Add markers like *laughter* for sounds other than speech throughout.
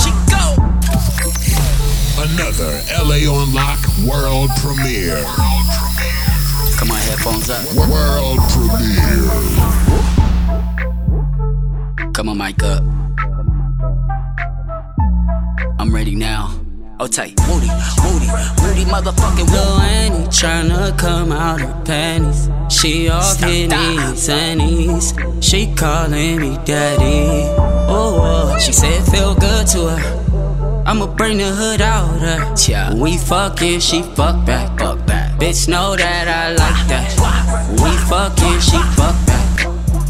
She go. Another LA on Lock world premiere. Come on, headphones up. World premiere. Come on, mic up. I'm ready now. Oh, tight. Moody, Woody, Woody, motherfucking Lil Annie tryna come out her panties. She off hennies, annies. She calling me daddy. Oh, she said feel good to her. I'ma bring the hood out her. Yeah. We fucking, she fuck back. Fuck back. Bitch know that I like that. We fucking, she fuck back.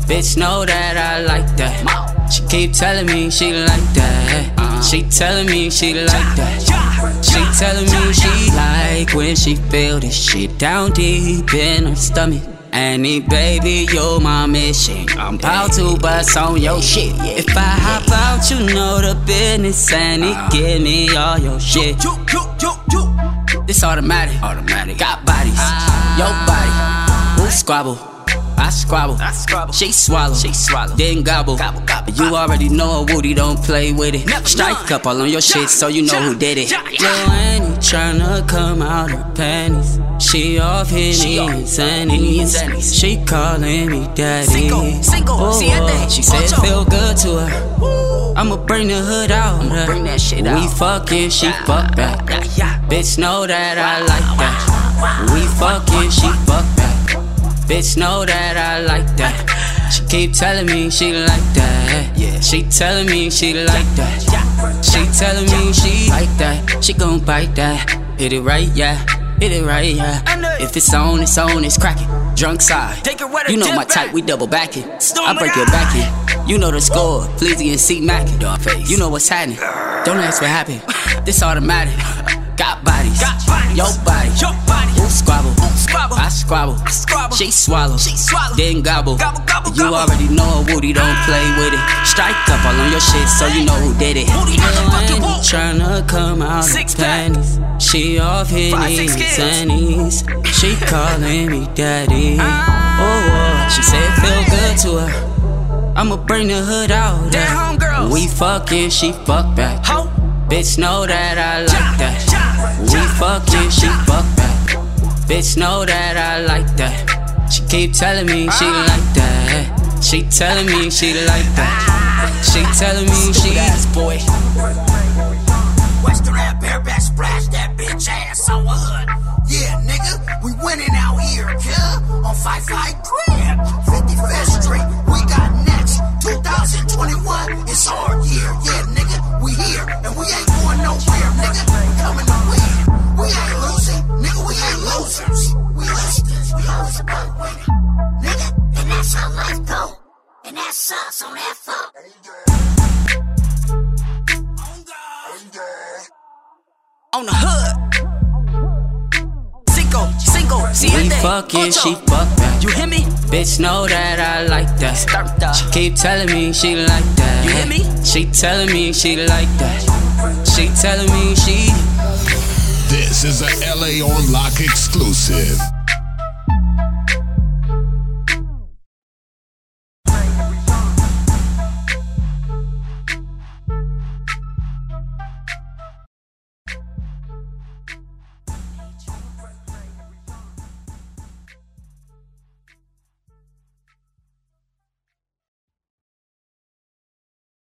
Bitch know that I like that. She keep telling me she like that. Uh-huh. She telling me she like that. She telling me she like when she feel this shit down deep in her stomach. Annie, baby, you're my mission. I'm about to bust on your shit. If I hop out, you know the business. Annie, uh-huh. give me all your shit. You, you, you, you. This automatic. Automatic. Got bodies. Ah. Your body. Who squabble? I squabble. I squabble. She swallow. She swallow. Then gobble. Gobble, gobble, You already know a Woody don't play with it. Never, Strike up all on your shit so you know who did it. Yeah. Tryna come out her panties. She off She off hennies, hennies, annies. annies. She calling me daddy. Cinco, cinco, Oh, siete, oh. She said feel good to her. I'ma bring the hood out. her. bring that shit We out. fucking, she fuck back. Bitch know that I like that. We fucking, she fuck back. Bitch know that I like that. She keep telling me she like that. Yeah. She telling me she like that. She telling me she like that. She gon' bite that. Hit it right, yeah. Hit it right, yeah. I know it. If it's on, it's on, it's cracking. Drunk side. Take it where You know my type, we double back it. I break it your back it. You know the score. Fleazy and C Mac. Dog face. You know what's happening. Don't ask what happened. *sighs* This automatic. *laughs* Got bodies. Got bodies. Your body. Your body. Who squabble? Who squabble? I squabble. Squabble. She swallow. She swallow. Then gobble. Gobble, gobble, you already know a Woody don't ah. play with it. Strike up all on your shit so you know who did it. Woody motherfucking Lil Annie Woo. Tryna come out Six of panties. She off hennies, kids. annies. She calling me daddy. Ah. Oh, oh, she said feel good to her. I'ma bring the hood out. That her. homegirls. We fucking, she fuck back. Ho. Bitch know that I like that. ja, We ja, fucking, she fuck back. Bitch know that I like that. She keep telling me she Ah. like that. She telling me she like that. She telling me she. ass boy. Western that bareback splash that bitch ass on hood. Yeah, nigga, we winning out here, kid. On Fight Fight And that's us on that fuck. on the hood. Cinco, cinco, We siete, fucking, she fuck back. You hear me? Bitch know that I like that. Start the. She keep telling me she like that. You hear me? She telling me she like that. She telling me she. This is a LA on Lock exclusive.